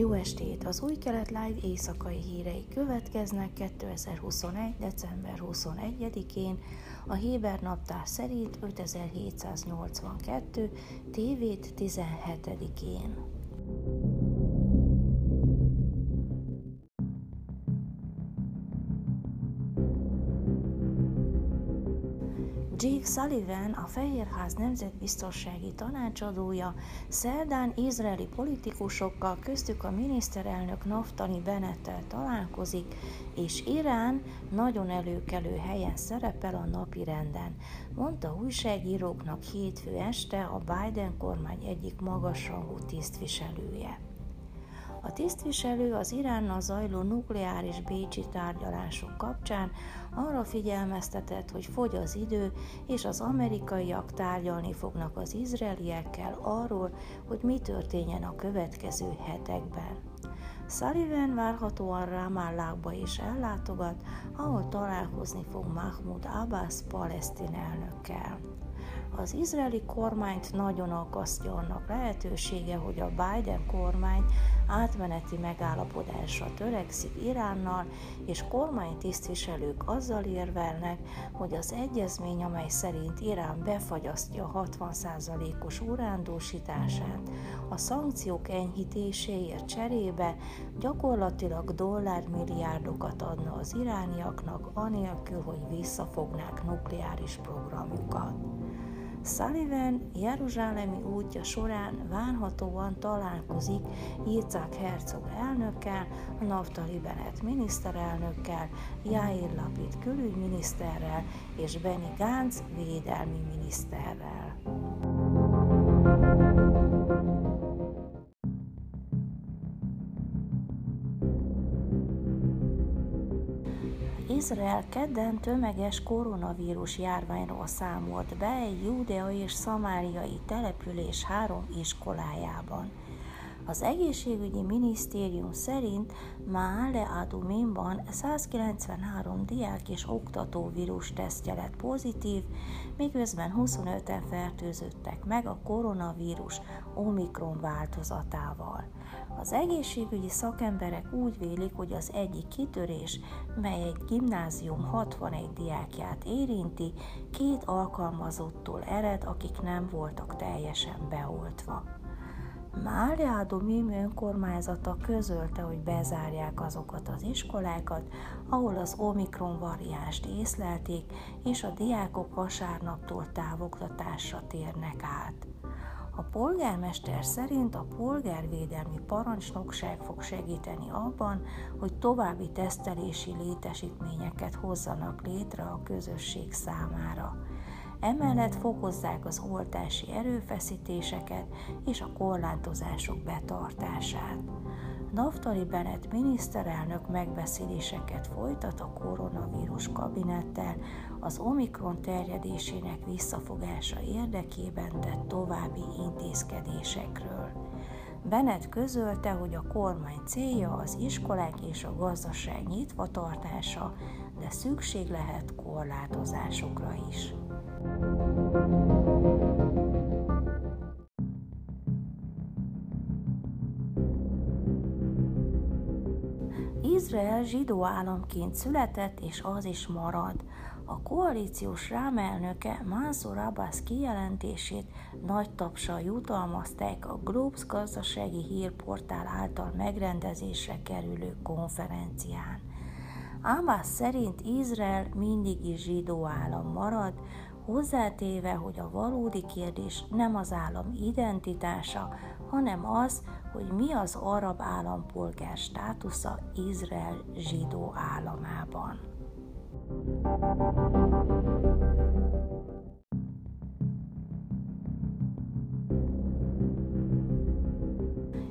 estét! Az Új Kelet Live éjszakai hírei következnek 2021. december 21-én, a Héber naptár szerint 5782. tévét 17-én. Jake Sullivan, a Fehérház nemzetbiztonsági tanácsadója szerdán izraeli politikusokkal, köztük a miniszterelnök Naftali Bennettel találkozik, és Irán nagyon előkelő helyen szerepel a napi renden, mondta újságíróknak hétfő este a Biden kormány egyik magasrangú tisztviselője. A tisztviselő az Iránnal zajló nukleáris bécsi tárgyalások kapcsán arra figyelmeztetett, hogy fogy az idő, és az amerikaiak tárgyalni fognak az izraeliekkel arról, hogy mi történjen a következő hetekben. Sullivan várhatóan Ramallahba is ellátogat, ahol találkozni fog Mahmoud Abbas palesztin elnökkel. Az izraeli kormányt nagyon aggasztja annak lehetősége, hogy a Biden kormány átmeneti megállapodásra törekszik Iránnal, és kormánytisztviselők azzal érvelnek, hogy az egyezmény, amely szerint Irán befagyasztja 60%-os urándósítását, a szankciók enyhítéséért cserébe gyakorlatilag dollármilliárdokat adna az irániaknak, anélkül, hogy visszafognák nukleáris programjukat. Sullivan Jeruzsálemi útja során várhatóan találkozik Yitzhak Herzog elnökkel, Naftali Bennett miniszterelnökkel, Jair Lapid külügyminiszterrel és Benny Gantz védelmi miniszterrel. Izrael kedden tömeges koronavírus járványról számolt be egy Judea és szamáriai település három iskolájában. Az egészségügyi minisztérium szerint Maale Adumimban 193 diák és oktató vírus tesztje lett pozitív, miközben 25-en fertőzöttek meg a koronavírus Omikron változatával. Az egészségügyi szakemberek úgy vélik, hogy az egyik kitörés, mely egy gimnázium 61 diákját érinti, két alkalmazottól ered, akik nem voltak teljesen beoltva. Mária Domim önkormányzata közölte, hogy bezárják azokat az iskolákat, ahol az Omikron variánst észlelték, és a diákok vasárnaptól távoktatásra térnek át. A polgármester szerint a polgárvédelmi parancsnokság fog segíteni abban, hogy további tesztelési létesítményeket hozzanak létre a közösség számára. Emellett fokozzák az oltási erőfeszítéseket és a korlátozások betartását. Naftali Bennett miniszterelnök megbeszéléseket folytat a koronavírus kabinettel az Omikron terjedésének visszafogása érdekében tett további intézkedésekről. Bennett közölte, hogy a kormány célja az iskolák és a gazdaság nyitva tartása, de szükség lehet korlátozásokra is. Izrael zsidó államként született, és az is marad. A koalíciós rámelnöke Mansour Abbas kijelentését nagy tapsal jutalmazták a Globes gazdasági hírportál által megrendezésre kerülő konferencián. Abbas szerint Izrael mindig is zsidó állam marad, hozzátéve, hogy a valódi kérdés nem az állam identitása, hanem az, hogy mi az arab állampolgár státusza Izrael zsidó államában.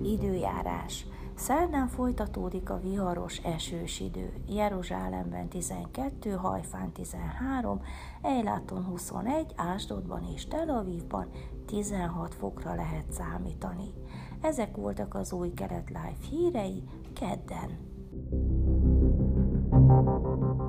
Időjárás Szerdán folytatódik a viharos esős idő. Jeruzsálemben 12, Hajfán 13, Ejláton 21, Ásdodban és Tel Avivban 16 fokra lehet számítani. Ezek voltak az új kelet live hírei kedden. thank you